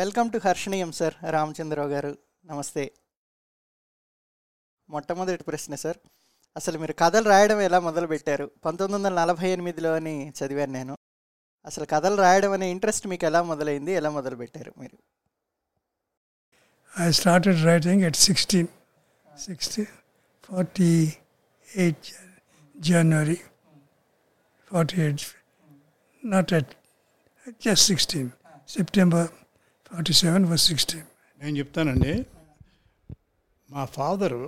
Welcome to Harshaneeyam sir Ramachandrarao గారు నమస్తే మొట్టమొదటి ప్రశ్న సార్ అసలు మీరు కథలు రాయడం ఎలా మొదలుపెట్టారు పంతొమ్మిది వందల నలభై ఎనిమిదిలో అని చదివాను నేను అసలు కథలు రాయడం అనే ఇంట్రెస్ట్ మీకు ఎలా మొదలైంది ఎలా మొదలుపెట్టారు మీరు I started writing at sixteen sixty forty eight January forty eight not at just sixteen September twenty seven one sixteen నేను చెప్తానండి మా father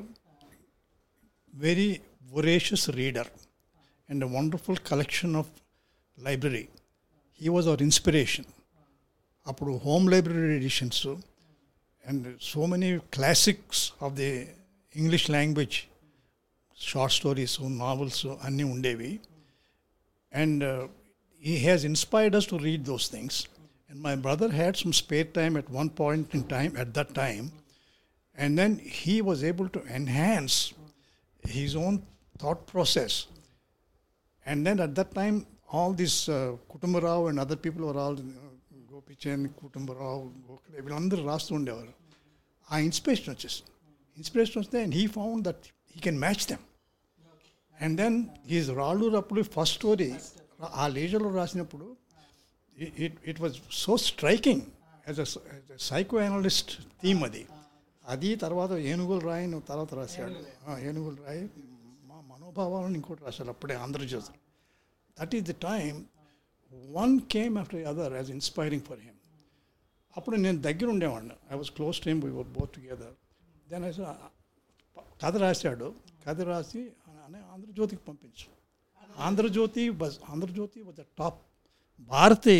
very voracious reader and wonderful collection of library he was our inspiration అప్పుడు home library editions and so many classics of the English language short stories novels అన్నీ ఉండేవి and he has inspired us to read those things And my brother had some spare time at one point in time, at that time, and then he was able to enhance his own thought process. And then at that time, all these uh, Kutumbarao and other people were all uh, Gopichand, Kutumbarao, Gokhale, వీళ్ళందరూ రాస్తూ ఉండేవారు ఆ inspiration వచ్చేసి inspiration వస్తే and he found that he can match them and then he's రాళ్ళూరు అప్పుడు first story ఆ లేజర్లో రాసినప్పుడు it it was so striking as a psychoanalyst theme అది అది తర్వాత ఏనుగులు రాయి నువ్వు తర్వాత రాశాడు ఏనుగులు రాయి మా మనోభావాలను ఇంకోటి రాశాడు అప్పుడే Andhrajyothi that is the time one came after other as inspiring for him అప్పుడు నేను దగ్గర ఉండేవాడిని I was close time we were both together then I కథ రాశాడు కథ రాసి ఆంధ్రజ్యోతికి పంపించు Andhrajyothi bus Andhrajyothi was the top Bharati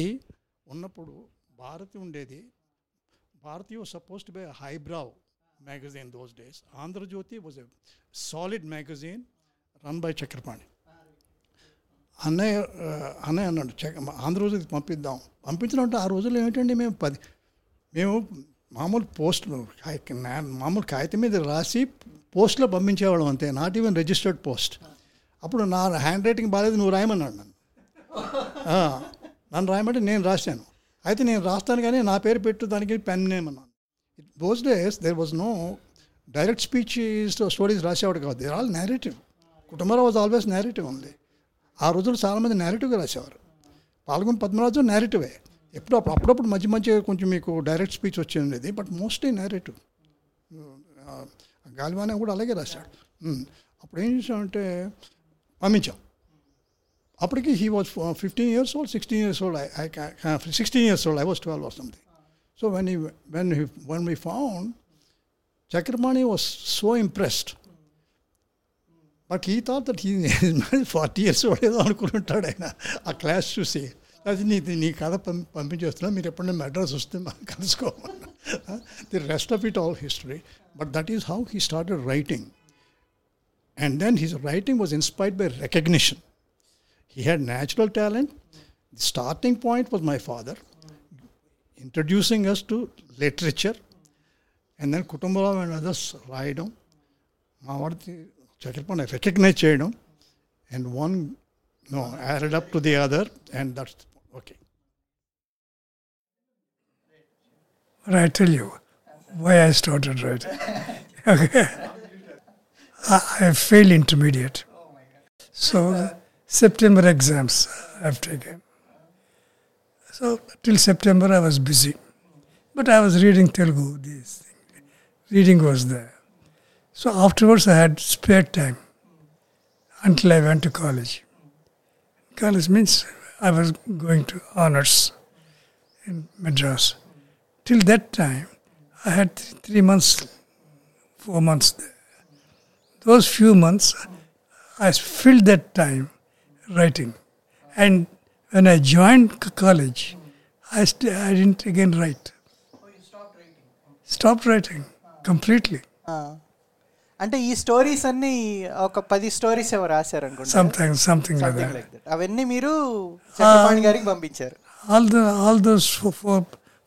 ఉన్నప్పుడు భారతి ఉండేది Bharati was suppose to be highbrow magazine those days Andhrajyothi was a solid magazine run by Chakrapani అన్నయ్య అన్నయ్య అన్నాడు ఆంధ్రజ్యోతికి పంపిద్దాం పంపించడం అంటే ఆ రోజుల్లో ఏమిటండి మేము పది మేము మామూలు పోస్టులు మామూలు కాగితం మీద రాసి పోస్ట్లో పంపించేవాళ్ళం అంతే నాట్ ఈవెన్ రిజిస్టర్డ్ పోస్ట్ అప్పుడు నా హ్యాండ్ రైటింగ్ బాగాలేదు నువ్వు రాయమన్నాడు నన్ను నన్ను రాయమంటే నేను రాశాను అయితే నేను రాస్తాను కానీ నా పేరు పెట్టు దానికి పెన్ నేమ్ అన్నాను those days there was no direct speech stories రాసేవాడు కాదు there all narrative Kutumbarao was always narrative ఉంది ఆ రోజులు చాలామంది నేరేటివ్గా రాసేవారు పాల్గొని పద్మరాజు నేరేటివే ఎప్పుడో అప్పుడప్పుడు మధ్య మధ్య కొంచెం మీకు డైరెక్ట్ స్పీచ్ వచ్చింది బట్ మోస్ట్లీ నేరేటివ్ గాలివానే కూడా అలాగే రాశాడు అప్పుడు ఏం చేసామంటే పంపించాం Apparently, he was uh, 15 years old, 16 years old. I, I, 16 years old. I was 12 or something. So when he when he when we found, Chakramanti was so impressed. But he thought that he is 40 years old ఏదో అనుకుంటాడు ఆయన ఆ class చూసి అది నీ నీ కథ పంపించేస్తున్నా మీరు ఎప్పుడైనా అడ్రస్ వస్తే మాకు కలుసుకోమని the rest of it all history but that is how he started writing and then his writing was inspired by recognition he had natural talent. The starting point was my father introducing us to literature. And then Kutumbaram and others రాయడం మా వాడికి Chakrapani recognise చేయడం and one no added up to the other and that's okay I tell you why I started writing. okay. I, I failed intermediate. So September exams I've taken. So till September I was busy. But I was reading Telugu, this Reading was there. So afterwards I had spare time until I went to college. College means I was going to honors in Madras. Till that time, I had three months, four months there. Those few months, I filled that time writing. And when I joined c- college, I, st- I didn't again write. Stopped writing completely. ఆ. అంటే ఈ stories అన్ని ఒక పది stories ఏమో రాశారు అనుకుంటా Something, something like Something that. like that. అవన్నీ మీరు చక్రపాణి గారికి పంపించారు All the all those four, four,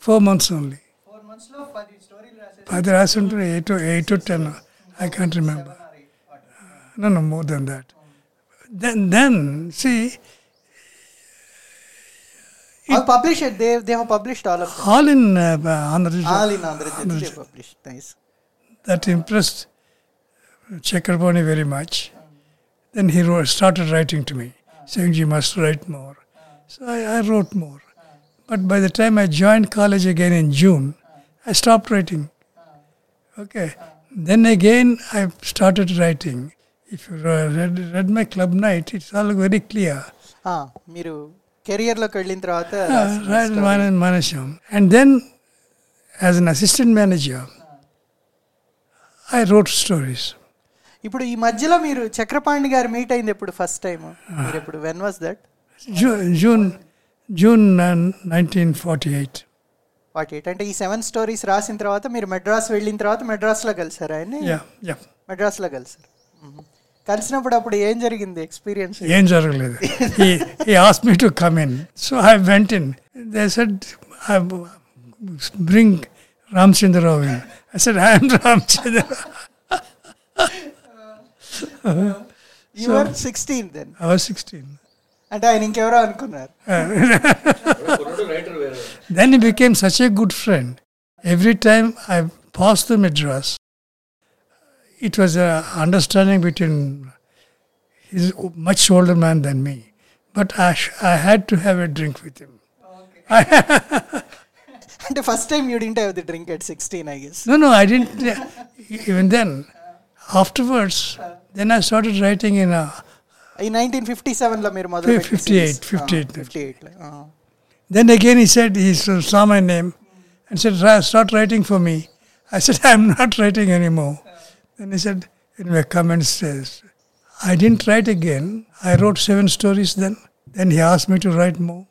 four months only. Four months లో పది స్టోరీలు రాశారు పది రాసి ఉంటే eight eight to ten I can't remember No, no, more than that. then, then see. I'll publish it. They, they have published all of them. All in uh, uh Andhra All in Andhra They published. Nice. That impressed Chakraborty very much. Then he wrote, started writing to me, saying, You must write more. So I, I wrote more. But by the time I joined college again in June, I stopped writing. Okay. Then again, I started writing. If read read my club night it's all very clear మీరు కెరియర్లోకి వెళ్ళిన తర్వాత మానేశాం and then as an assistant manager I wrote stories ఇప్పుడు ఈ మధ్యలో మీరు Chakrapani garu meet అయింది ఎప్పుడు ఫస్ట్ టైం ah. మీరు ఎప్పుడు when was that June June nineteen forty eight forty eight అంటే ఈ సెవెన్ స్టోరీస్ రాసిన తర్వాత మీరు మెడ్రాస్ వెళ్ళిన తర్వాత మెడ్రాస్లో కలిసారు ఆయన మెడ్రాస్లో కలిసారు కలిసినప్పుడు అప్పుడు ఏం జరిగింది ఎక్స్పీరియన్స్ ఏం జరగలేదు he, he asked me to come in. So I went in. They said, I, bring Ramchandra Rao in. I said, I am Ramchandra. You are sixteen then I was 16. అంటే ఆయన ఇంకెవరో అనుకున్నారు Then he became such a good friend. Every time I passed the Madras, it was an understanding between his much older man than me, but I, sh- I had to have a drink with him. Okay. and the first time you didn't have the drink at 16, I guess. No, no, I didn't. even then, afterwards, then I started writing in a. In 1957, la ah, 58, 58, 58. Uh, 58 Then again, he said, he saw my name and said, start writing for me. I said, I'm not writing anymore. Then he said, in my comments says, I didn't write again. I wrote seven stories then. Then he asked me to write more.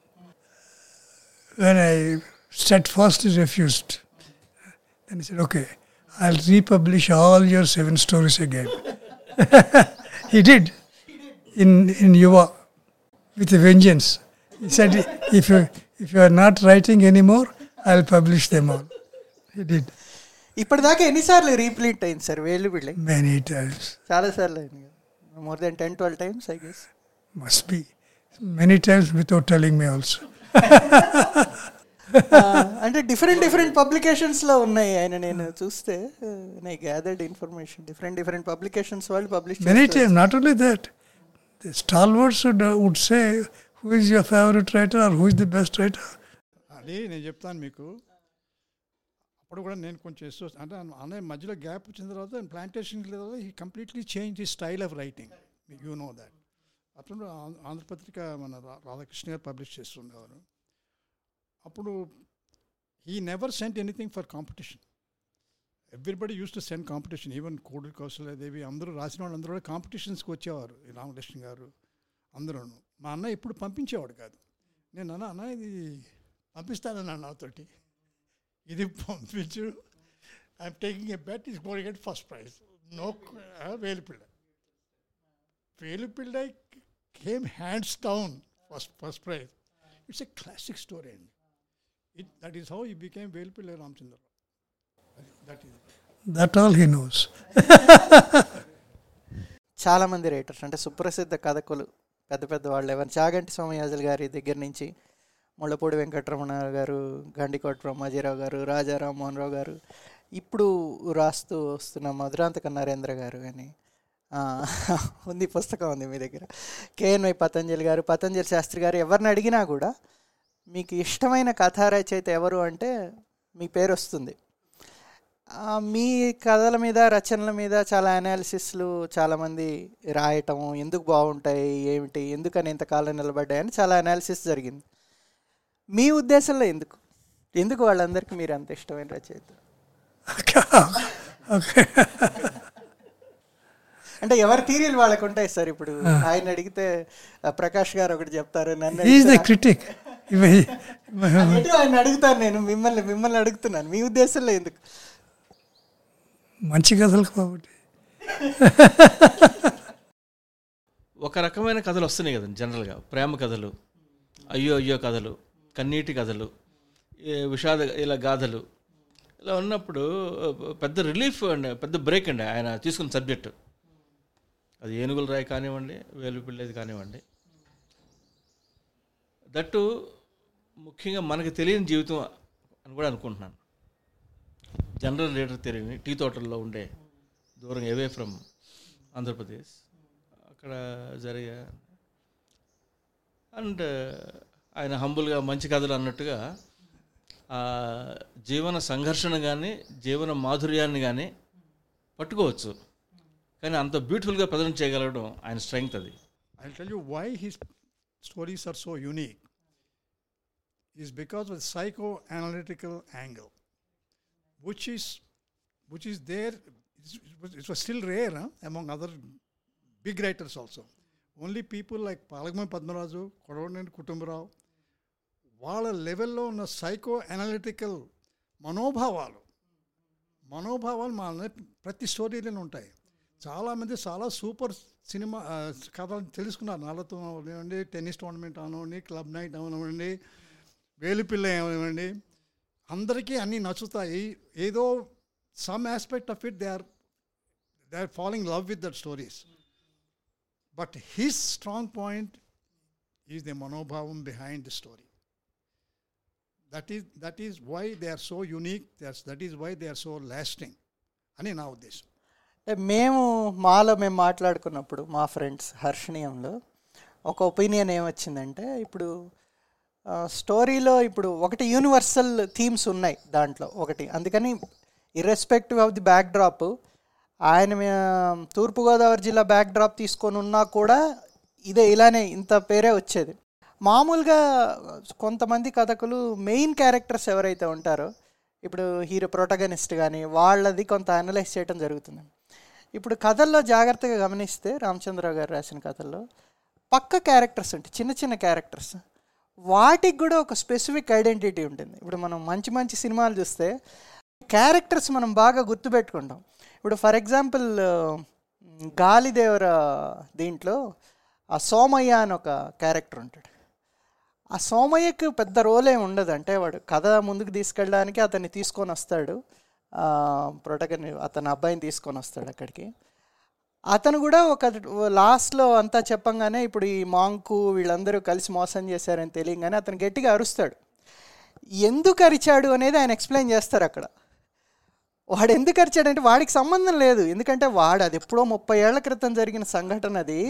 When I steadfastly refused, then he said, okay, I'll republish all your seven stories again. he did in, in Yuva with a vengeance. He said, if you, if you are not writing anymore, I'll publish them all. He did. ఇప్పటిదాకా ఎన్నిసార్లు రీప్లీట్ అయింది sir వేలు బిళ్ళ many times చాలా సార్లు అయింది more than ten twelve times I guess must be many times without telling me also అంటే different different పబ్లికేషన్స్లో ఉన్నాయి ఆయన నేను చూస్తే I gathered information different different publications వాళ్ళు publish many time not only that stalwarts would say who is your favourite writer or who is the best writer అది నేను చెప్తాను మీకు అప్పుడు కూడా నేను కొంచెం ఎస్టోస్ అంటే అనే మధ్యలో గ్యాప్ వచ్చిన తర్వాత ప్లాంటేషన్ తర్వాత he completely change the style of writing you know that అప్పుడు ఆంధ్రపత్రిక మన రాధాకృష్ణ గారు పబ్లిష్ చేస్తుండేవారు అప్పుడు he never sent anything for competition everybody used to send competition even Kodi Kausaladevi అందరూ రాసిన వాళ్ళు అందరూ కూడా కాంపిటీషన్స్కి వచ్చేవారు రామకృష్ణ గారు అందరూ మా అన్న ఎప్పుడు పంపించేవాడు కాదు నేను అన్న అన్న ఇది పంపిస్తానన్నా నాతోటి ఇది పంపించు I'm taking a bet he's gonna get first prize no Velupilla Velupilla came hands down first first prize it's a classic story అండి it that is how he became Velupilla Ramachandra Rao that is that all he knows చాలామంది writers అంటే సుప్రసిద్ధ కథకులు పెద్ద పెద్ద వాళ్ళు ఎవరు చాగంటి సోమయాజులు గారి దగ్గర నుంచి ముళ్ళపూడి వెంకటరమణ గారు గండికోట బ్రహ్మాజీరావు గారు రాజా రామ్మోహన్ రావు గారు ఇప్పుడు రాస్తూ వస్తున్న మధురాంతక నరేంద్ర గారు కానీ ఉంది పుస్తకం ఉంది మీ దగ్గర కేఎన్వై పతంజలి గారు పతంజలి శాస్త్రి గారు ఎవరిని అడిగినా కూడా మీకు ఇష్టమైన కథా రచయిత ఎవరు అంటే మీ పేరు వస్తుంది మీ కథల మీద రచనల మీద చాలా అనాలిసిస్లు చాలామంది రాయటం ఎందుకు బాగుంటాయి ఏమిటి ఎందుకని ఇంతకాలం నిలబడ్డాయని చాలా అనాలిసిస్ జరిగింది మీ ఉద్దేశంలో ఎందుకు ఎందుకు వాళ్ళందరికీ మీరు అంత ఇష్టమైన రచయిత అంటే ఎవరి థీరీలు వాళ్ళకు ఉంటాయి సార్ ఇప్పుడు ఆయన అడిగితే ప్రకాష్ గారు ఒకటి చెప్తారు నన్ను క్రిటిక్ ఆయన అడుగుతాను నేను మిమ్మల్ని మిమ్మల్ని అడుగుతున్నాను మీ ఉద్దేశంలో ఎందుకు మంచి కథలు కాబట్టి ఒక రకమైన కథలు వస్తున్నాయి కదండి జనరల్గా ప్రేమ కథలు అయ్యో అయ్యో కథలు కన్నీటి కథలు విషాద ఇలా గాథలు ఇలా ఉన్నప్పుడు పెద్ద రిలీఫ్ అండి పెద్ద బ్రేక్ అండి ఆయన తీసుకున్న సబ్జెక్టు అది ఏనుగుల రాయి కానివ్వండి వేలు పిల్లేది కానివ్వండి దట్టు ముఖ్యంగా మనకు తెలియని జీవితం అని కూడా అనుకుంటున్నాను జనరల్ లీడర్ తెలియని టీ తోటల్లో ఉండే దూరం అవే ఫ్రమ్ ఆంధ్రప్రదేశ్ అక్కడ జరిగే అండ్ ఆయన హంబుల్గా మంచి కథలు అన్నట్టుగా జీవన సంఘర్షణ కానీ జీవన మాధుర్యాన్ని కానీ పట్టుకోవచ్చు కానీ అంత బ్యూటిఫుల్గా ప్రజలను చేయగలగడం ఆయన స్ట్రెంగ్త్ అది I tell you why his stories are so unique is because of psycho analytical angle which is which is there it's was still rare huh, other big writers also only people like like Padmaraju padmaraju kodavanen వాళ్ళ లెవెల్లో ఉన్న psycho analytical మనోభావాలు మనోభావాలు మన ప్రతి స్టోరీలోనే ఉంటాయి చాలామంది చాలా సూపర్ సినిమా కథలు తెలుసుకున్నారు నాలుగు అవనివ్వండి టెన్నిస్ టోర్నమెంట్ అవనివ్వండి క్లబ్ నైట్ అవనివ్వండి వేలుపిల్ల అవనివ్వండి అందరికీ అన్నీ నచ్చుతాయి ఏదో some aspect of it they are they are following love with that stories but his strong point is the మనోభావం behind the story that is that is why they are so unique that is why they are so lasting అని నా ఉద్దేశం మేము మాలో మేము మాట్లాడుకున్నప్పుడు మా friends హర్షణీయంలో ఒక opinion ఏమొచ్చిందంటే ఇప్పుడు స్టోరీలో ఇప్పుడు ఒకటి యూనివర్సల్ థీమ్స్ ఉన్నాయి దాంట్లో ఒకటి అందుకని irrespective of the backdrop ఆయన తూర్పుగోదావరి జిల్లా బ్యాక్ డ్రాప్ తీసుకొని ఉన్నా కూడా ఇదే ఇలానే ఇంత పేరే వచ్చేది మామూలుగా కొంతమంది కథకులు మెయిన్ క్యారెక్టర్స్ ఎవరైతే ఉంటారో ఇప్పుడు హీరో ప్రోటగనిస్ట్ కానీ వాళ్ళది కొంత అనలైజ్ చేయడం జరుగుతుంది ఇప్పుడు కథల్లో జాగ్రత్తగా గమనిస్తే రామచంద్రరావు గారు రాసిన కథల్లో పక్క క్యారెక్టర్స్ ఉంటాయి చిన్న చిన్న క్యారెక్టర్స్ వాటికి కూడా ఒక స్పెసిఫిక్ ఐడెంటిటీ ఉంటుంది ఇప్పుడు మనం మంచి మంచి సినిమాలు చూస్తే క్యారెక్టర్స్ మనం బాగా గుర్తుపెట్టుకుంటాం ఇప్పుడు ఫర్ ఎగ్జాంపుల్ గాలిదేవర దీంట్లో ఆ సోమయ్య అని ఒక క్యారెక్టర్ ఉంటాడు ఆ సోమయ్యకి పెద్ద రోల్ ఏమి ఉండదు అంటే వాడు కథ ముందుకు తీసుకెళ్ళడానికి అతన్ని తీసుకొని వస్తాడు ప్రొటగని అతని అబ్బాయిని తీసుకొని వస్తాడు అక్కడికి అతను కూడా ఒక లాస్ట్లో అంతా చెప్పంగానే ఇప్పుడు ఈ మాంకు వీళ్ళందరూ కలిసి మోసం చేశారని తెలియగానే అతను గట్టిగా అరుస్తాడు ఎందుకు అరిచాడు అనేది ఆయన ఎక్స్ప్లెయిన్ చేస్తారు అక్కడ వాడు ఎందుకు అరిచాడంటే వాడికి సంబంధం లేదు ఎందుకంటే వాడు అది ఎప్పుడో ముప్పై ఏళ్ల క్రితం జరిగిన సంఘటన అది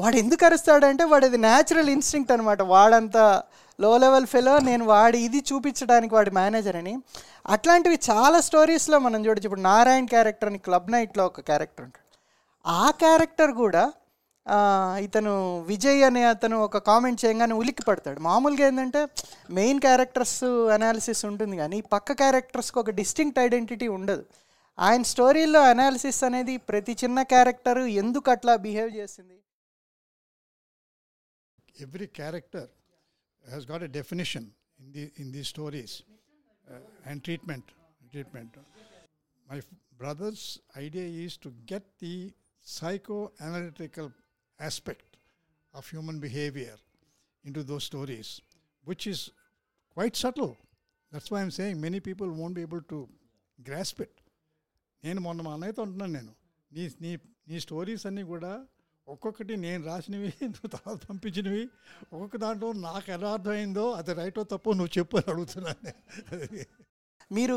వాడు ఎందుకు అరుస్తాడంటే వాడు అది న్యాచురల్ ఇన్స్టింక్ట్ అనమాట వాడంతా లో లెవెల్ ఫెలో నేను వాడి ఇది చూపించడానికి వాడి మేనేజర్ అని అట్లాంటివి చాలా స్టోరీస్లో మనం చూడొచ్చు ఇప్పుడు నారాయణ్ క్యారెక్టర్ అని క్లబ్ నైట్లో ఒక క్యారెక్టర్ ఉంటాడు ఆ క్యారెక్టర్ కూడా ఇతను విజయ్ అనే అతను ఒక కామెంట్ చేయగానే ఉలిక్కి పడతాడు మామూలుగా ఏంటంటే మెయిన్ క్యారెక్టర్స్ అనాలిసిస్ ఉంటుంది కానీ పక్క క్యారెక్టర్స్కి ఒక డిస్టింక్ట్ ఐడెంటిటీ ఉండదు ఆయన స్టోరీలో అనాలిసిస్ అనేది ప్రతి చిన్న క్యారెక్టరు ఎందుకు అట్లా బిహేవ్ చేసింది every character has got a definition in the in these stories uh, and treatment treatment my f- brother's idea is to get the psychoanalytical aspect of human behavior into those stories which is quite subtle that's why i'm saying many people won't be able to grasp it నేను మొన్న మా అన్నయ్యతో ఉంటున్నాను నేను నీ నీ నీ stories అన్నీ కూడా ఒక్కొక్కటి నేను రాసినవి తర్వాత పంపించినవి ఒక్కొక్క దాంట్లో నాకు ఎలా అర్థమైందో అది రైటో తప్పో నువ్వు చెప్పు అని అడుగుతున్నాను మీరు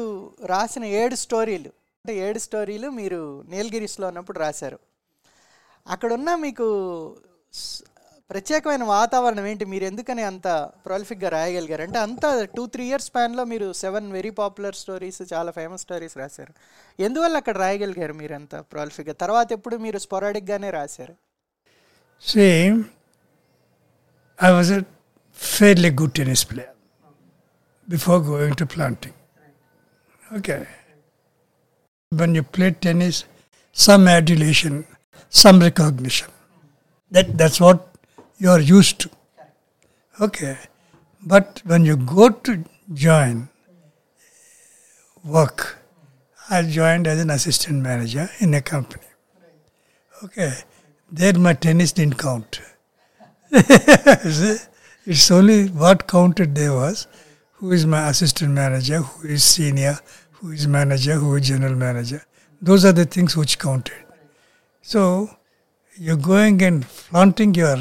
రాసిన ఏడు స్టోరీలు అంటే ఏడు స్టోరీలు మీరు నీలగిరిస్లో ఉన్నప్పుడు రాశారు అక్కడున్న మీకు ప్రత్యేకమైన వాతావరణం ఏంటి మీరు ఎందుకని అంత ప్రొలిఫిక్గా రాయగలిగారు అంటే అంత టూ త్రీ ఇయర్స్ స్పాన్లో మీరు సెవెన్ వెరీ పాపులర్ స్టోరీస్ చాలా ఫేమస్ స్టోరీస్ రాశారు ఎందువల్ల అక్కడ రాయగలిగారు మీరు అంత ప్రొలిఫిక్గా తర్వాత ఎప్పుడు మీరు స్పొరాడిక్గానే రాశారు See, I was a fairly good tennis player before going to planting. Okay. When you play tennis, some adulation, some recognition. That, that's what you are used to. Okay. But when you go to join work, I joined as an assistant manager in a company. Okay. There my tennis didn't count. it's only what counted there was who is my assistant manager, who is senior, who is manager, who is general manager. Those are the things which counted. So you're going and flaunting your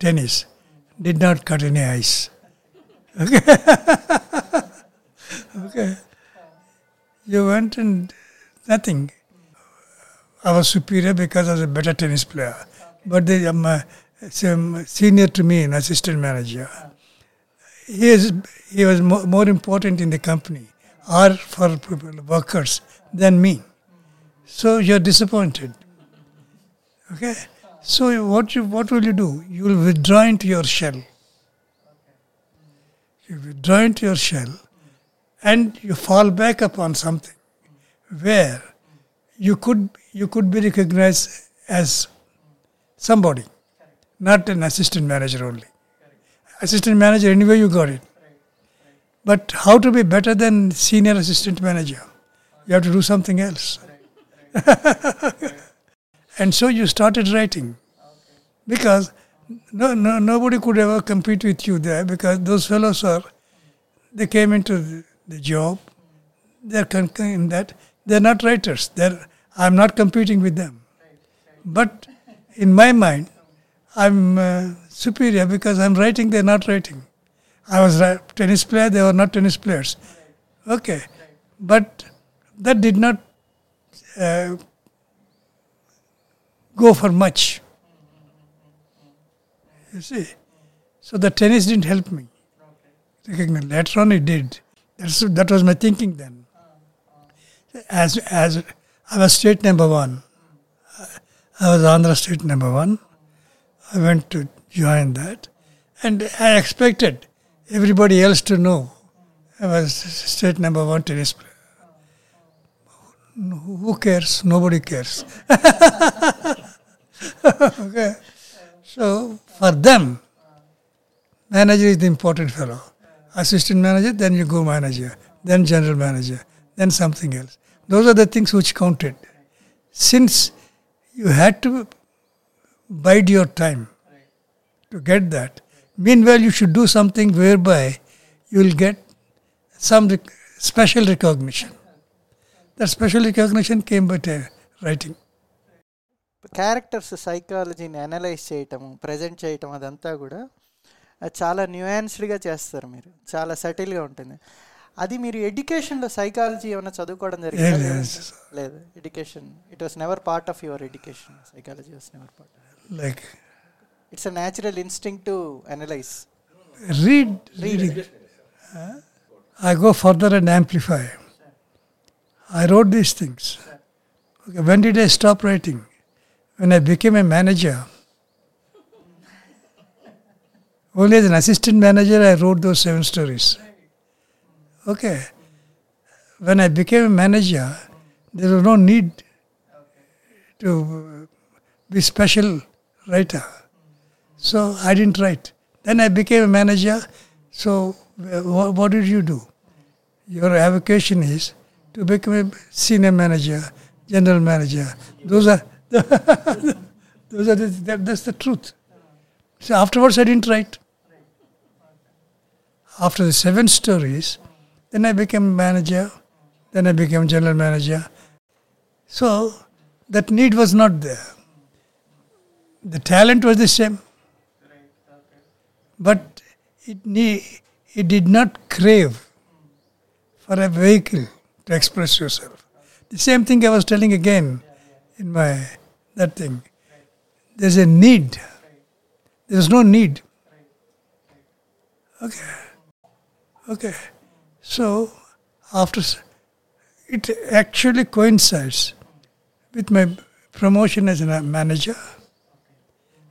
tennis did not cut any ice. Okay. okay. You went and nothing. I was superior because I was a better tennis player. But the um, uh, senior to me, an assistant manager, he, is, he was mo- more important in the company or for people, workers than me. So you're disappointed. Okay? So what, you, what will you do? You will withdraw into your shell. You withdraw into your shell and you fall back upon something where you could you could be recognized as somebody, not an assistant manager only. Assistant manager, anyway, you got it. But how to be better than senior assistant manager? You have to do something else. and so you started writing because no, no, nobody could ever compete with you there because those fellows are, they came into the, the job, they're in that, they're not writers, they're I'm not competing with them. But in my mind, I'm uh, superior because I'm writing, they're not writing. I was a tennis player, they were not tennis players. Okay. But that did not uh, go for much. You see? So the tennis didn't help me. Later on it did. That's, that was my thinking then. As, as I was state number one. I was Andhra state number one. I went to join that. And I expected everybody else to know I was state number one tennis player. Who cares? Nobody cares. okay. So for them, manager is the important fellow. Assistant manager, then you go manager, then general manager, then something else. Those are the things which counted. Since you had to bide your time to get that, meanwhile you should do something whereby you will get some rec- special recognition. That special recognition came by t- writing. Characters సైకాలజీని analyse చేయటము present చేయటం అదంతా కూడా అది చాలా న్యూయాన్స్డ్గా చేస్తారు మీరు చాలా సటిల్గా ఉంటుంది అది మీరు ఎడ్యుకేషన్లో సైకాలజీ ఏమైనా చదువుకోవడం జరిగింది Yes, లేదు education it was never part of your education psychology was never part Like it's a natural instinct to analyse read, reading. Huh? I go further and amplify. I wrote these things. Okay, when did I stop writing? When I became a manager. Only as an assistant manager, I wrote those seven stories. Okay. When I became a manager, there was no need to be special writer. So I didn't write. Then I became a manager. So what, what did you do? Your avocation is to become a senior manager, general manager. Those are those are the, that, that's the truth. So afterwards, I didn't write. After the seven stories, then I became manager. Then I became general manager. So that need was not there. The talent was the same. But it, need, it did not crave for a vehicle to express yourself. The same thing I was telling again in my that thing. There's a need. There's no need. Okay. Okay. So after it actually coincides with my promotion as a manager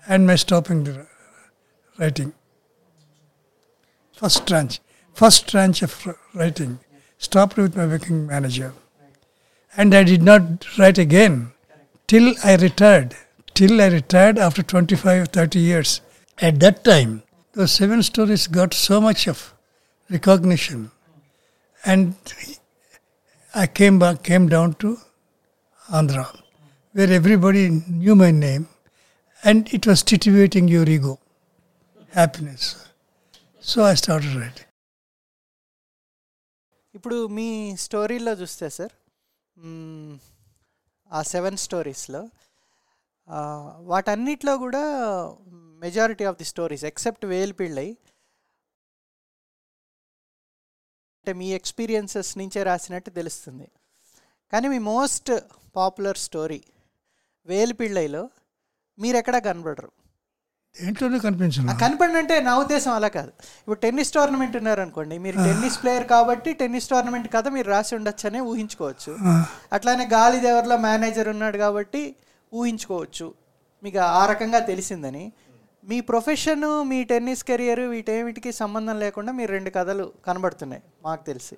and my stopping the writing. First tranche, first tranche of writing, stopped with my working manager, and I did not write again till I retired. Till I retired after 25, 30 years. At that time, those seven stories got so much of recognition And I came back, came down to Andhra, where everybody knew my name, and it was titivating your ego, happiness. So I started writing. ఇప్పుడు మీ స్టోరీలో చూస్తే sir ఆ seven స్టోరీస్లో వాటన్నిటిలో కూడా majority of the stories except Velpillai అంటే మీ ఎక్స్పీరియన్సెస్ నుంచే రాసినట్టు తెలుస్తుంది కానీ మీ మోస్ట్ పాపులర్ స్టోరీ వేలిపిళ్ళైలో మీరు ఎక్కడా కనబడరు దేంట్లోనే కనిపించండి అంటే నా ఉద్దేశం అలా కాదు ఇప్పుడు టెన్నిస్ టోర్నమెంట్ ఉన్నారనుకోండి మీరు టెన్నిస్ ప్లేయర్ కాబట్టి టెన్నిస్ టోర్నమెంట్ కథ మీరు రాసి ఉండొచ్చనే ఊహించుకోవచ్చు అట్లానే గాలి దేవర్లో మేనేజర్ ఉన్నాడు కాబట్టి ఊహించుకోవచ్చు మీకు ఆ రకంగా తెలిసిందని మీ ప్రొఫెషను మీ టెన్నిస్ కెరియర్ వీటేమిటికి సంబంధం లేకుండా మీరు రెండు కథలు కనబడుతున్నాయి మాకు తెలిసి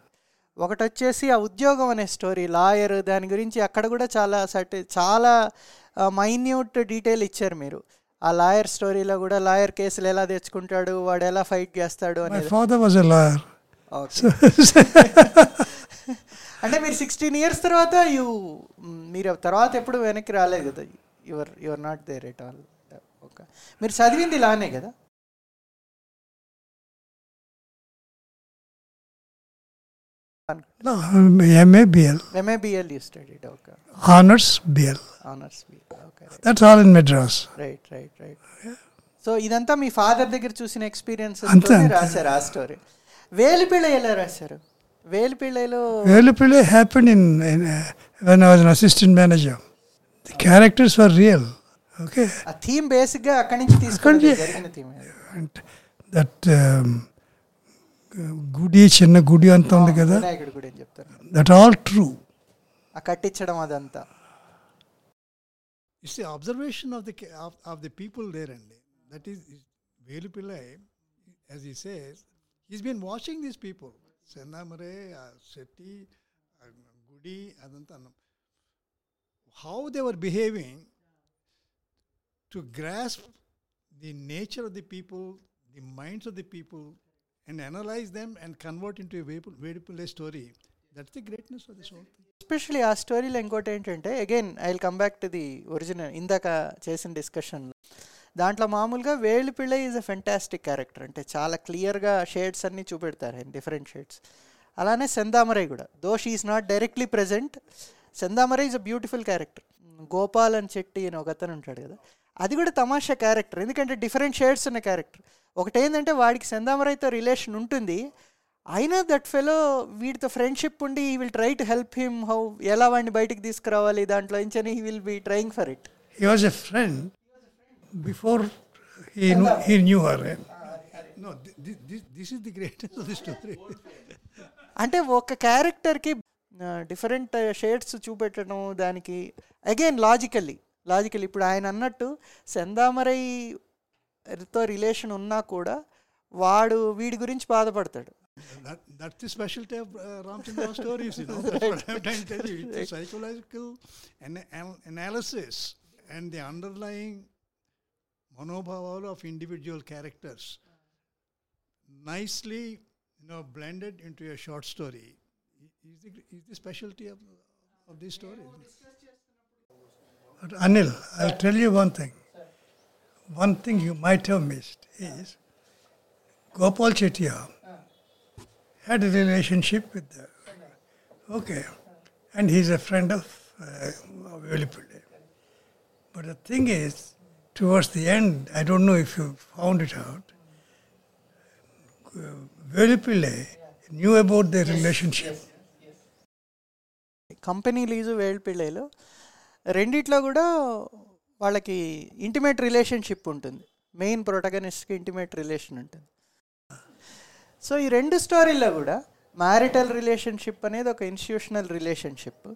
ఒకటి వచ్చేసి ఆ ఉద్యోగం అనే స్టోరీ లాయర్ దాని గురించి అక్కడ కూడా చాలా సటి చాలా మైన్యూట్ డీటెయిల్ ఇచ్చారు మీరు ఆ లాయర్ స్టోరీలో కూడా లాయర్ కేసులు ఎలా తెచ్చుకుంటాడు వాడు ఎలా ఫైట్ చేస్తాడు అనేది అంటే మీరు సిక్స్టీన్ ఇయర్స్ తర్వాత యూ మీరు తర్వాత ఎప్పుడు వెనక్కి రాలేదు కదా your your not there at all ఒక మీరు చదివింది ఇలానే కదా MABL. MABL you studied, okay. Honors BL. Honors BL, okay. Right. That's all in Madras. Right, right, right. Yeah. So ఇదంతా మీ ఫాదర్ దగ్గర చూసిన ఎక్స్పీరియన్స్ రాశారు ఆ స్టోరీ వేలిపిళ్ళ ఎలా రాశారు వేలిపిళ్ళలో Velupilla happen in when I was an assistant manager the characters are real okay ఆ theme బేసిక్గా అక్కడి నుంచి తీసుకొని థీమ్ అంటే దట్ um, గుడి చిన్న గుడి అంత ఉంది కదా దట్ ఆల్ ట్రూ కట్టించడం అదంతా it's the observation of the of the people there అండి that is Velu Velupilla as he says he's been watching these people Sennamare ఆ శెట్టి గుడి అదంతా అన్నాం how they were behaving to grasp the nature of the people the minds of the people and analyse them and convert into beautiful a story the the greatness of whole thing. Especially ఆ స్టోరీలో ఇంకోటి ఏంటంటే again I will come back to the original ఇందాక చేసిన డిస్కషన్లో దాంట్లో మామూలుగా Velupilla is a fantastic character అంటే చాలా క్లియర్గా షేడ్స్ అన్నీ చూపెడతారు ఆయన డిఫరెంట్ షేడ్స్ అలానే సెందామరై కూడా though is not directly present Sendamarai is a beautiful character Gopal అని చెట్టి అని ఒక అతను ఉంటాడు కదా అది కూడా తమాషా క్యారెక్టర్ ఎందుకంటే డిఫరెంట్ షేడ్స్ ఉన్న క్యారెక్టర్ ఒకటేందంటే వాడికి సెందామరాయ్తో రిలేషన్ ఉంటుంది అయినా దట్ ఫెలో వీడితో ఫ్రెండ్షిప్ ఉండి he will try to help him how ఎలా వాడిని బయటికి తీసుకురావాలి దాంట్లో నుంచి అని he will be trying for it he was a friend before he knew her this is the story అంటే ఒక క్యారెక్టర్కి డిఫరెంట్ షేడ్స్ చూపెట్టడం దానికి అగైన్ లాజికల్లీ లాజికల్ ఇప్పుడు ఆయన అన్నట్టు సెందామరైతో రిలేషన్ ఉన్నా కూడా వాడు వీడి గురించి బాధపడతాడు That, that's the specialty of uh, Ramchandra stories, you know. That's what I'm trying to tell you. It's a psychological an- an- analysis and the underlying manobhavalu of individual characters nicely, you know, blended into a short story is the, is the specialty of, of these stories. Anil, I'll tell you one thing. One thing you might have missed is Gopal Chettiar had a relationship with the, okay, and he's a friend of uh, Velupille. But the thing is, towards the end, I don't know if you found it out, uh, Velupille knew about their relationship. Company lease వేల్పిళ్ళలో రెండిట్లో కూడా వాళ్ళకి intimate relationship ఉంటుంది main ప్రొటగనిస్ట్కి intimate relation ఉంటుంది so ఈ రెండు స్టోరీల్లో కూడా marital relationship అనేది ఒక ఇన్స్టిట్యూషనల్ రిలేషన్షిప్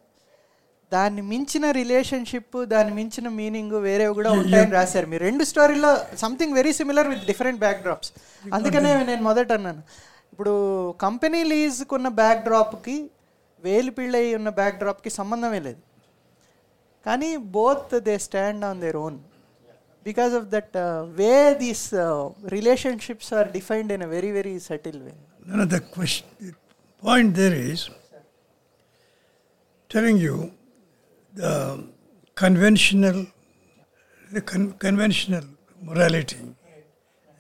దాన్ని మించిన రిలేషన్షిప్ దాన్ని మించిన మీనింగ్ వేరే కూడా ఉంటాయని రాశారు మీరు రెండు స్టోరీలో something very similar with different backdrops అందుకనే నేను మొదట అన్నాను ఇప్పుడు కంపెనీ లీజ్కున్న బ్యాక్ డ్రాప్కి వేలిపిళ్ళై ఉన్న బ్యాక్ డ్రాప్కి సంబంధమే లేదు కానీ both they stand on their own because of that way these relationships are defined in a very very subtle way No, no, the question, the point there is telling you the conventional, the con- conventional morality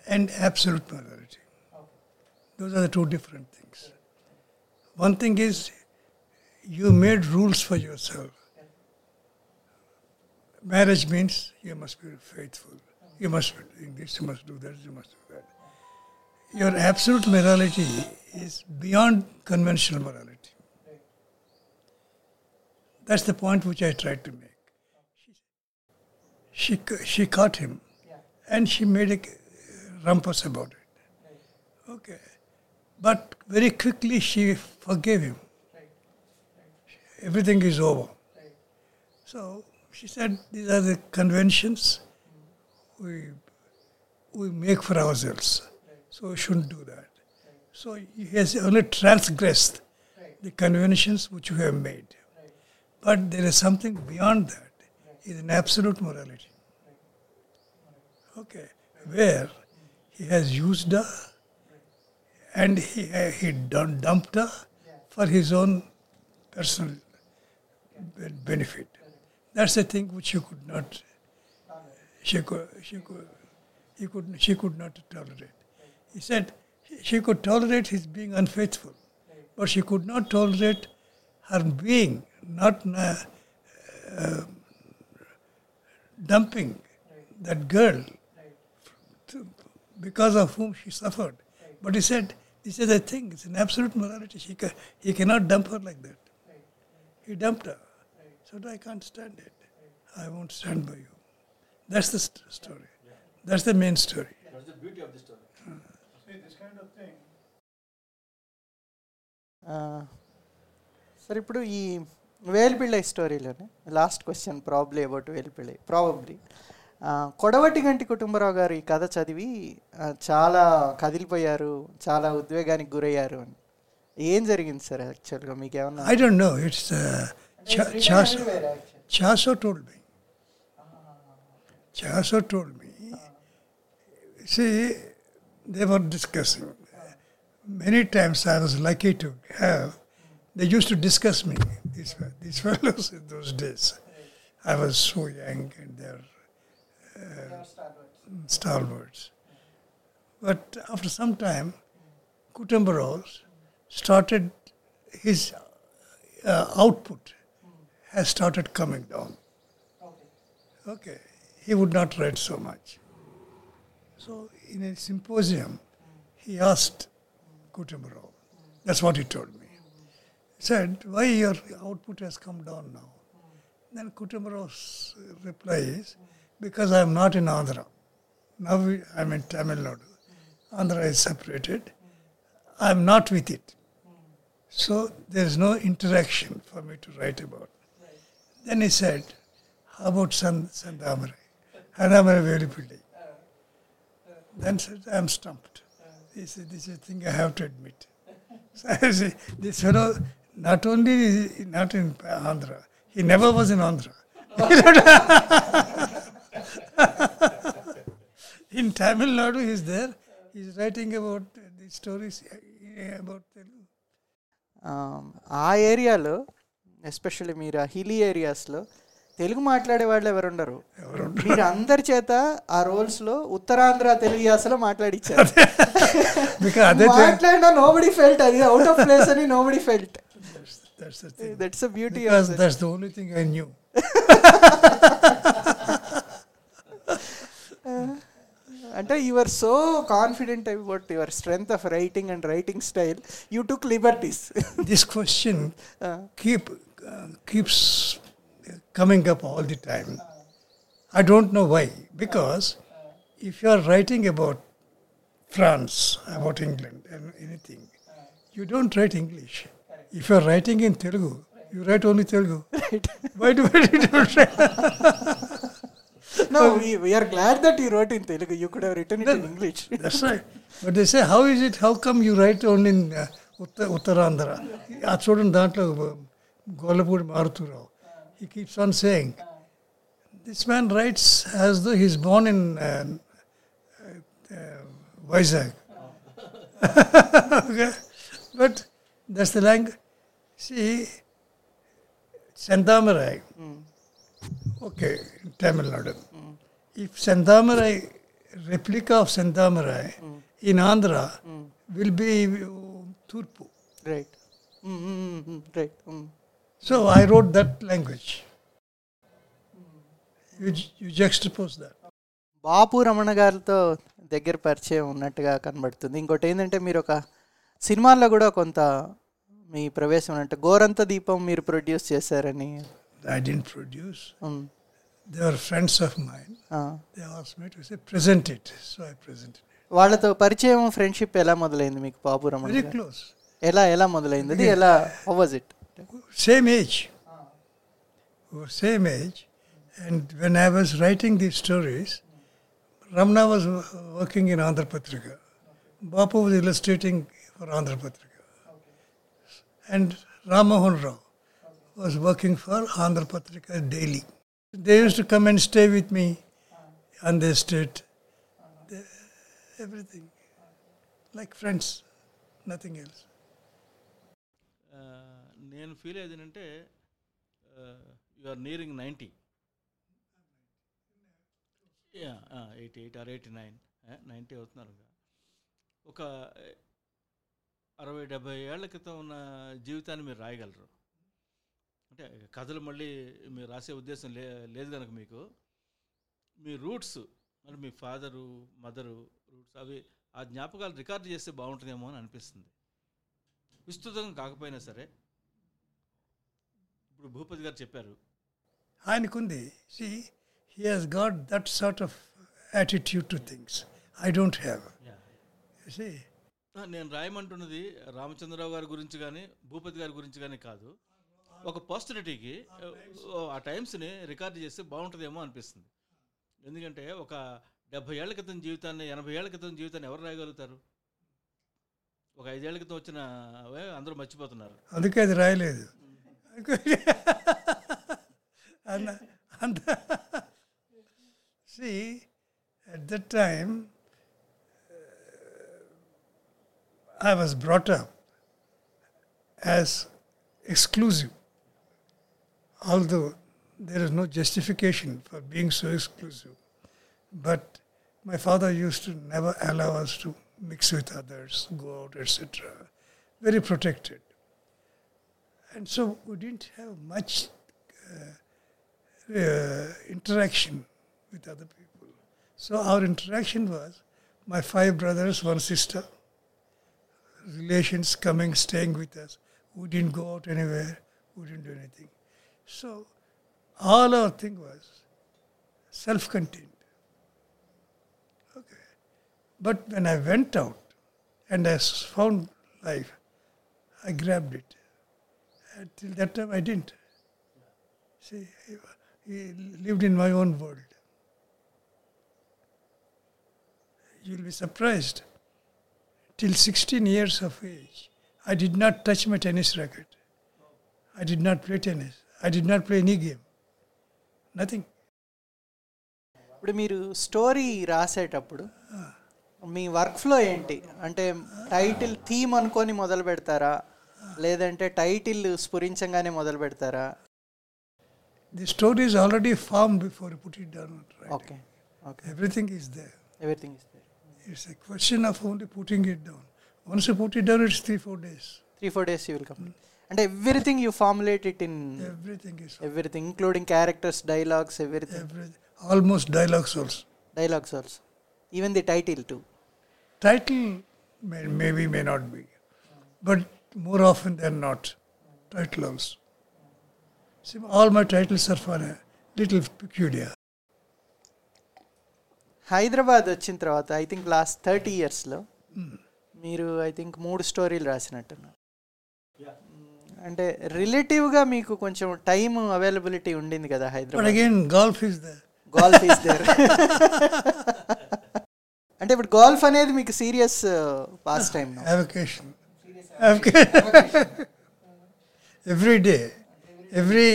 and absolute morality. Those are the two different things. One thing is you made rules for yourself. Marriage means you must be faithful. You must do this, you must do that, you must do that. Your absolute morality is beyond conventional morality. That's the point which I tried to make. She, she caught him and she made a rumpus about it. Okay. But very quickly she forgave him. Everything is over. So she said, these are the conventions we, we make for ourselves. So we shouldn't do that. So he has only transgressed the conventions which we have made. But there is something beyond that; is an absolute morality. Okay. Where he has used her and he, he dumped her for his own personal benefit. That's the thing which she could not. She could. She could. He could. She could not tolerate. He said she could tolerate his being unfaithful, but she could not tolerate her being not uh, uh, dumping that girl because of whom she suffered. But he said, this is a thing, it's an absolute morality. She can, he cannot dump her like that. He dumped her. said, I can't stand it. I won't stand by you. That's the st- story. That's the main story. That's the beauty of the story. Uh, see, this kind of thing. Sir uh, ఇప్పుడు ఈ Velpillai స్టోరీలోనే last question probably about Velpillai probably uh, Kodavatiganti Kutumbarao గారు ఈ కథ చదివి చాలా కదిలిపోయారు చాలా ఉద్వేగానికి గురయ్యారు అని ఏం జరిగింది సార్ యాక్చువల్గా మీకు ఏమన్నా I don't know it's Chaso told me. Chaso told me. See, they were discussing. Many times I was lucky to have. They used to discuss me, these, these fellows in those days. I was so young and they're uh, stalwarts. But after some time, Kutumbaros started his uh, output has started coming down. Okay, he would not write so much. So in a symposium, he asked Gutenberg. That's what he told me. He said, why your output has come down now? Then Kutumarao's reply is, because I am not in Andhra. Now I'm in Tamil Nadu. Andhra is separated. I am not with it. So there is no interaction for me to write about. Then he said, How about San Sandamare? Sandamare Velipilli. Then said, I am stumped. He said, This is a thing I have to admit. So I say, this fellow not only is not in Andhra, he never was in Andhra. in Tamil Nadu, he is there. He is writing about the stories uh, about Telugu. ఆ, ఆ ఏరియాలో especially మీరు ఆ hilly ఏరియాస్లో తెలుగు మాట్లాడే వాళ్ళు ఎవరు ఉండరు మీరు అందరి చేత ఆ రోల్స్లో ఉత్తరాంధ్ర తెలుగు యాసలో మాట్లాడిచ్చారు మాట్లాడినా నోబడి ఫెల్ట్ అది అవుట్ ఆఫ్ ప్లేస్ అని nobody felt that's a beauty that's the only thing I knew అంటే you are so confident about your strength of writing and writing style you took liberties this question keep uh, keeps coming up all the time. I don't know why. Because if you are writing about France, about England, and anything, you don't write English. If you are writing in Telugu, you write only Telugu. Why do why do you don't write? No we are glad that you wrote in Telugu you could have return it in English That's right. But they say, how is it, how come you write only in uh, Uttar, Uttarandhra? ఆ చూడండి దాంట్లో Golapur Marthurao. He keeps on saying, this man writes as though he's born in uh, uh, Vizag. okay? But that's the language. See, Santamarai, mm. okay, Tamil Nadu. Mm. If Santamarai, replica of Santamarai mm. in Andhra hmm. will be uh, Turpu. Right. Mm-hmm. Right. Mm. So I wrote that language Bapu Ramana గారితో దగ్గర పరిచయం ఉన్నట్టుగా కనబడుతుంది ఇంకోటి ఏంటంటే మీరు ఒక సినిమాల్లో కూడా కొంత మీ ప్రవేశం ఉన్నట్టు గోరంత దీపం మీరు ప్రొడ్యూస్ చేశారని I did produce they are friends of so I present వాళ్ళతో పరిచయం ఫ్రెండ్షిప్ ఎలా మొదలైంది మీకు బాపు రమణ క్లోజ్ ఎలా ఎలా మొదలైంది ఎలా how same age. We oh, were same age. And when I was writing these stories, Ramna was working in Andhra Patrika. Bapu was illustrating for Andhra Patrika. And Ramahan Rao was working for Andhra Patrika daily. They used to come and stay with me, and they stayed. everything. Like friends, nothing else. నేను feel అయ్యేది ఏంటంటే you are nearing ninety eighty eight or eighty nine ninety అవుతున్నారు ఒక అరవై డెబ్బై ఏళ్ల క్రితం ఉన్న జీవితాన్ని మీరు రాయగలరు అంటే కథలు మళ్ళీ మీరు రాసే ఉద్దేశం లే లేదు కనుక మీకు మీ రూట్స్ మరి మీ ఫాదరు మదరు రూట్స్ అవి ఆ జ్ఞాపకాలు రికార్డు చేస్తే బాగుంటుందేమో అని అనిపిస్తుంది విస్తృతంగా కాకపోయినా సరే ఇప్పుడు భూపతి గారు చెప్పారు ఆయనకుంది see he has got that sort of attitude to things I don't have నేను రాయమంటున్నది రామచంద్రరావు గారి గురించి కానీ భూపతి గారి గురించి కానీ కాదు ఒక పాస్టరిటీకి ఆ టైమ్స్ని రికార్డ్ చేస్తే బాగుంటుందేమో అనిపిస్తుంది ఎందుకంటే ఒక డెబ్బై ఏళ్ల క్రితం జీవితాన్ని ఎనభై ఏళ్ల క్రితం జీవితాన్ని ఎవరు రాయగలుగుతారు ఒక ఐదేళ్ల క్రితం వచ్చిన అందరూ మర్చిపోతున్నారు అందుకే అది రాయలేదు and, and see, at that time, uh, I was brought up as exclusive, although there is no justification for being so exclusive. But my father used to never allow us to mix with others, go out, etc. Very protected and so we didn't have much uh, uh, interaction with other people. So our interaction was my five brothers, one sister, relations coming, staying with us. We didn't go out anywhere. We didn't do anything. So all our thing was self-contained. Okay. But when I went out and I found life, I grabbed it till that time I didn't. See, I lived in my own world. You'll be surprised. Till 16 years of age, I did not touch my tennis racket. I did not play tennis. I did not play any game. Nothing. ఇప్పుడు మీరు story రాసేటప్పుడు మీ work flow ఏంటి అంటే title theme అనుకొని మొదలు పెడతారా లేదంటే టైటిల్ స్ఫురించంగానే మొదలు పెడతారా the story already form before put it down okay okay everything is there everything is there it's a question of only putting it down once put it down it's three four days three four days you will అంటే everything you formulate it in everything is everything including characters dialogues everything almost dialogues also dialogues also even the title to title may be may not be but more often than not. Title also. See, all my titles are for a little peculiar. Hyderabad వచ్చిన తర్వాత I think last thirty ఇయర్స్లో మీరు I think మూడు స్టోరీలు రాసినట్టున్నారు hmm. అంటే రిలేటివ్గా మీకు కొంచెం time availability ఉండింది కదా Hyderabad again golf is there golf is there అంటే ఇప్పుడు గాల్ఫ్ అనేది మీకు serious pastime avocation every day every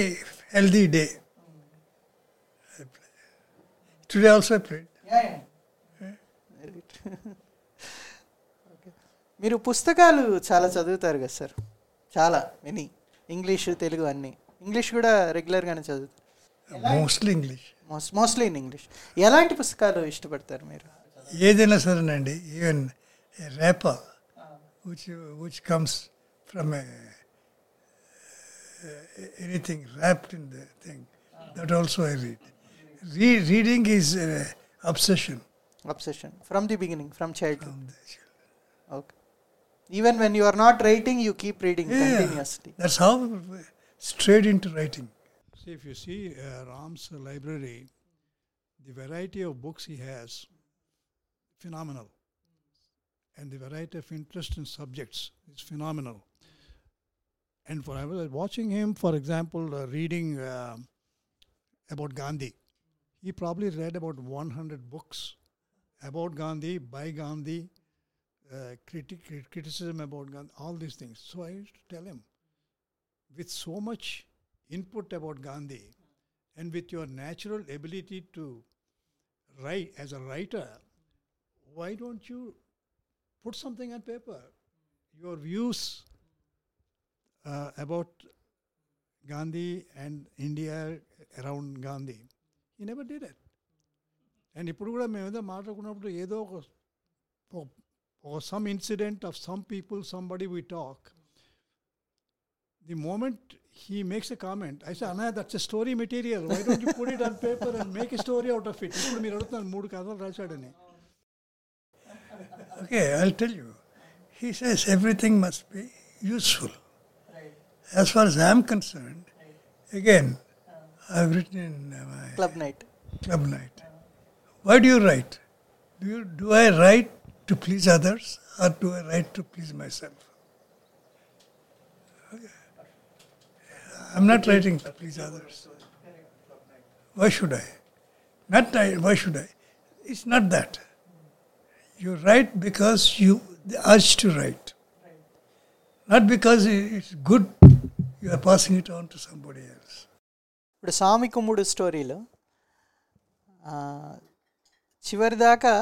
healthy day today also played మీరు పుస్తకాలు చాలా చదువుతారు కదా సార్ చాలా మెనీ ఇంగ్లీష్ తెలుగు అన్నీ ఇంగ్లీష్ కూడా రెగ్యులర్గానే చదువుతారు mostly English mostly in English ఎలాంటి పుస్తకాలు ఇష్టపడతారు మీరు ఏదైనా సరేనండి ఈవెన్ రేప which, which comes from a, anything wrapped in the thing. That also I read. Re- reading is uh, obsession. Obsession from the beginning, from childhood. From childhood. Okay. Even when you are not writing, you keep reading yeah, continuously. That's how straight into writing. See, if you see uh, Ram's library, the variety of books he has, phenomenal and the variety of interesting subjects is phenomenal. And for I was watching him, for example, uh, reading uh, about Gandhi, he probably read about 100 books about Gandhi, by Gandhi, uh, criti- criticism about Gandhi, all these things. So I used to tell him, with so much input about Gandhi, and with your natural ability to write as a writer, why don't you put something on paper? Your views uh, about Gandhi and India around Gandhi. He never did it. And ఇప్పుడు కూడా మేము ఏదో మాట్లాడుకున్నప్పుడు ఏదో ఒక some incident of some people somebody we talk the moment he makes a comment, I say, Anaya, that's a story material. Why don't you put it on paper and make a story out of it? ఇప్పుడు మీరు అడుగుతున్నారు మూడు కథలు రాశాడని Okay, I'll tell you. He says everything must be useful. Right. As far as I'm concerned, right. again, uh-huh. I've written in uh, my club night. Club night. Uh-huh. Why do you write? Do you, do I write to please others or do I write to please myself? Okay. I'm not writing to please others. Why should I? Not I, why should I? It's not that. You write because you are urged to write, not because it's good. You are passing it on to somebody else. ఇప్పుడు స్వామి కుమ్ముడు స్టోరీలు చివరిదాకా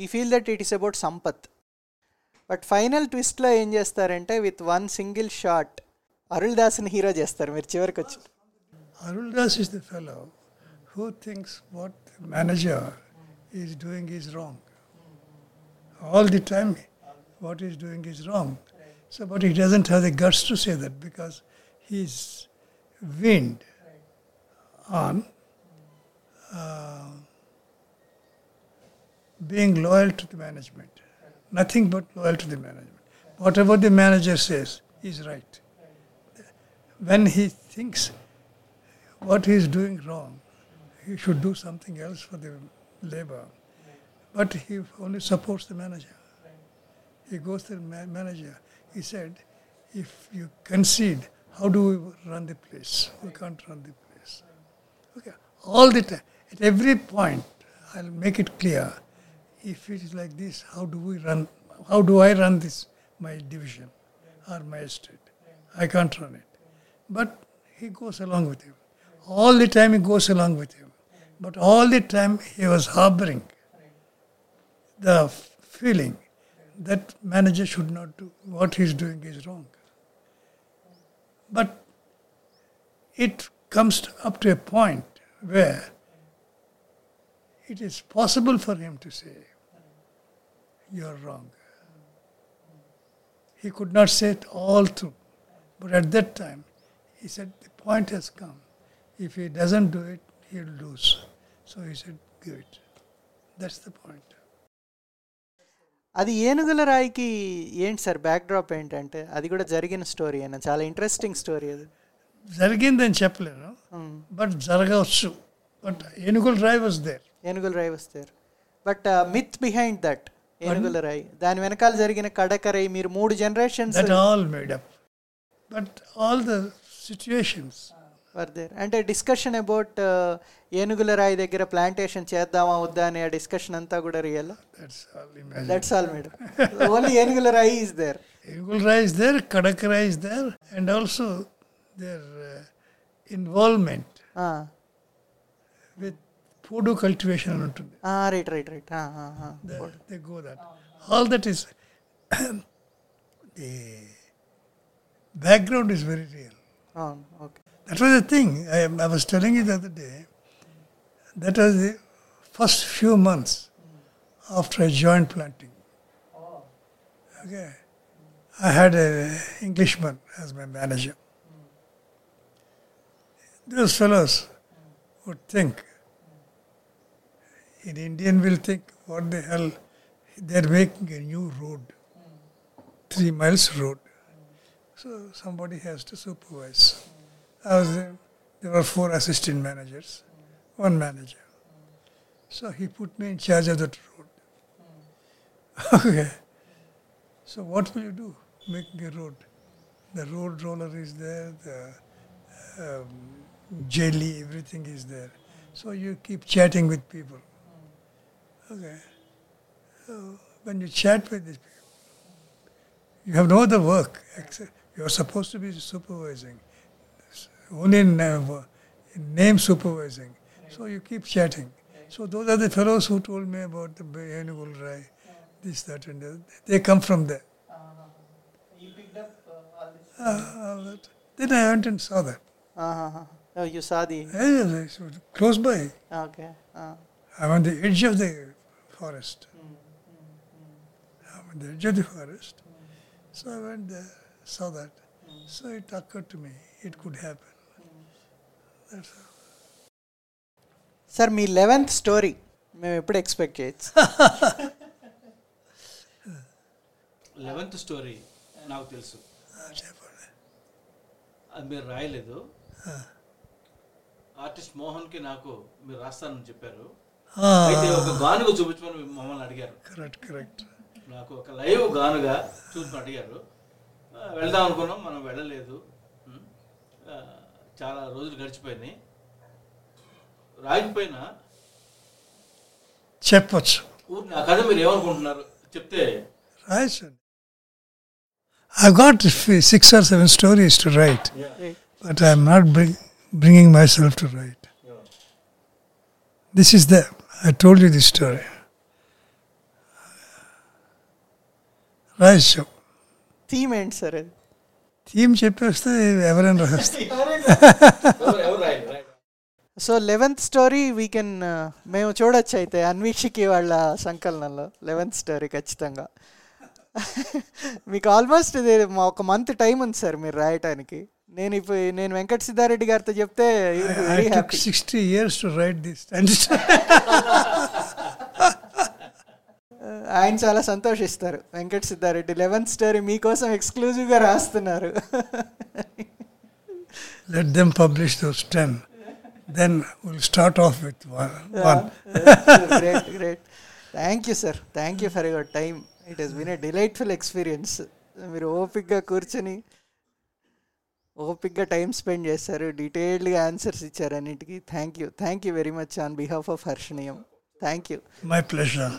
we feel that it is about Sampath but final ట్విస్ట్లో ఏం చేస్తారంటే with one single shot Arul దాస్ని hero చేస్తారు మీరు చివరికి వచ్చి Arul Das is the fellow who thinks what manager is doing is wrong all the time what he's doing is wrong. So, but he doesn't have the guts to say that because he's weaned on uh, being loyal to the management. Nothing but loyal to the management. Whatever the manager says is right. When he thinks what he's doing wrong, he should do something else for the labor. But he only supports the manager. He goes to the ma- manager. He said, if you concede, how do we run the place? We can't run the place. Okay, all the time, at every point, I'll make it clear. If it is like this, how do we run? How do I run this my division or my estate? I can't run it. But he goes along with him. All the time he goes along with him. But all the time he was harboring the feeling that manager should not do what he's doing is wrong. But it comes up to a point where it is possible for him to say, You're wrong. He could not say it all through, but at that time, he said, The point has come. If he doesn't do it, he'll lose. So he said, Give it. That's the point. అది ఏనుగుల రాయికి ఏంటి sir backdrop ఏంటంటే అది కూడా జరిగిన story అయినా చాలా ఇంట్రెస్టింగ్ స్టోరీ అది జరిగిందని చెప్పలేను బట్ hmm. జరగవచ్చు బట్ ఏనుగుల రాయి వాజ్ దేర్ ఏనుగుల రాయి was there but myth behind that ఏనుగుల రాయి దాని వెనకాల జరిగిన కడకరై మీరు మూడు generations all made up but all the situations there. And a discussion about the uh, plantation Chetama Udani, a discussion anta That's all That's all made. Only Yenugularai is there. Yenugularai is there, Kadakarai is there, and also their uh, involvement ah. with Pudu cultivation. Ah, uh, right, right, right. Uh, uh, uh. they go that. All that is. the background is very real. Oh, okay. That was the thing. I, I, was telling you the other day. That was the first few months after I joined planting. Okay. I had an Englishman as my manager. Those fellows would think, an Indian will think, what the hell, they're making a new road, three miles road. So somebody has to supervise. I was there. There were four assistant managers, one manager. So he put me in charge of that road. okay. So what will you do? Making a road. The road roller is there, the um, jelly, everything is there. So you keep chatting with people. Okay. So when you chat with these people, you have no other work. Except you're supposed to be supervising only in uh, name supervising. So you keep chatting. So those are the fellows who told me about the Benugul Rai, this, that, and They come from there. You picked up all that. Then I went and saw that. Uh-huh. Oh, you saw the. Yes, yeah, close by. Okay. Uh. I'm on the edge of the forest. Mm-hmm. I'm on the edge of the forest. Mm-hmm. So I went there, saw that. Mm-hmm. So it occurred to me it could happen. Sir me eleventh story మేము ఎప్పుడు expect చేయొచ్చు eleventh story నాకు తెలుసు అది మీరు రాయలేదు artist మోహన్కి నాకు మీరు రాస్తానని చెప్పారు అయితే ఒక గానుగా చూపించమని మమ్మల్ని అడిగారు కరెక్ట్ కరెక్ట్ నాకు ఒక లైవ్ గానుగా చూపించమని అడిగారు వెళ్దాం అనుకున్నాం మనం వెళ్ళలేదు చాలా రోజులు గడిచిపోయినాయి రాయకపోయినా చెప్పచ్చు ఆ కథ మీరు ఏమనుకుంటున్నారు చెప్తే రాయచండి I got six or seven stories to write but I'm not bring bringing myself to write. Yeah. This is the, I told you this story. Right, so. Team end, sir. Theme చెప్పేస్తే ఎవరైనా రాస్తారు so eleventh story we can uh, మేము చూడొచ్చు అయితే అన్వీక్షికి వాళ్ళ సంకలనంలో eleventh story ఖచ్చితంగా మీకు almost ఇది ఒక మంత్ టైం ఉంది సార్ మీరు రాయటానికి నేను ఇప్పుడు నేను వెంకట సిద్ధారెడ్డి గారితో చెప్తే sixty years to write this ఆయన చాలా సంతోషిస్తారు వెంకట సిద్ధారెడ్డి లెవెన్త్ స్టోరీ మీకోసం ఎక్స్క్లూజివ్గా రాస్తున్నారు let them publish those ten then will start off with one great great thank you sir thank you for your time it is been a delightful experience మీరు ఓపిక్గా కూర్చొని ఓపిక్గా టైం స్పెండ్ చేశారు డీటెయిల్డ్గా answers ఇచ్చారు అన్నిటికీ thank you thank you very much on behalf of Harshaneeyam thank you my pleasure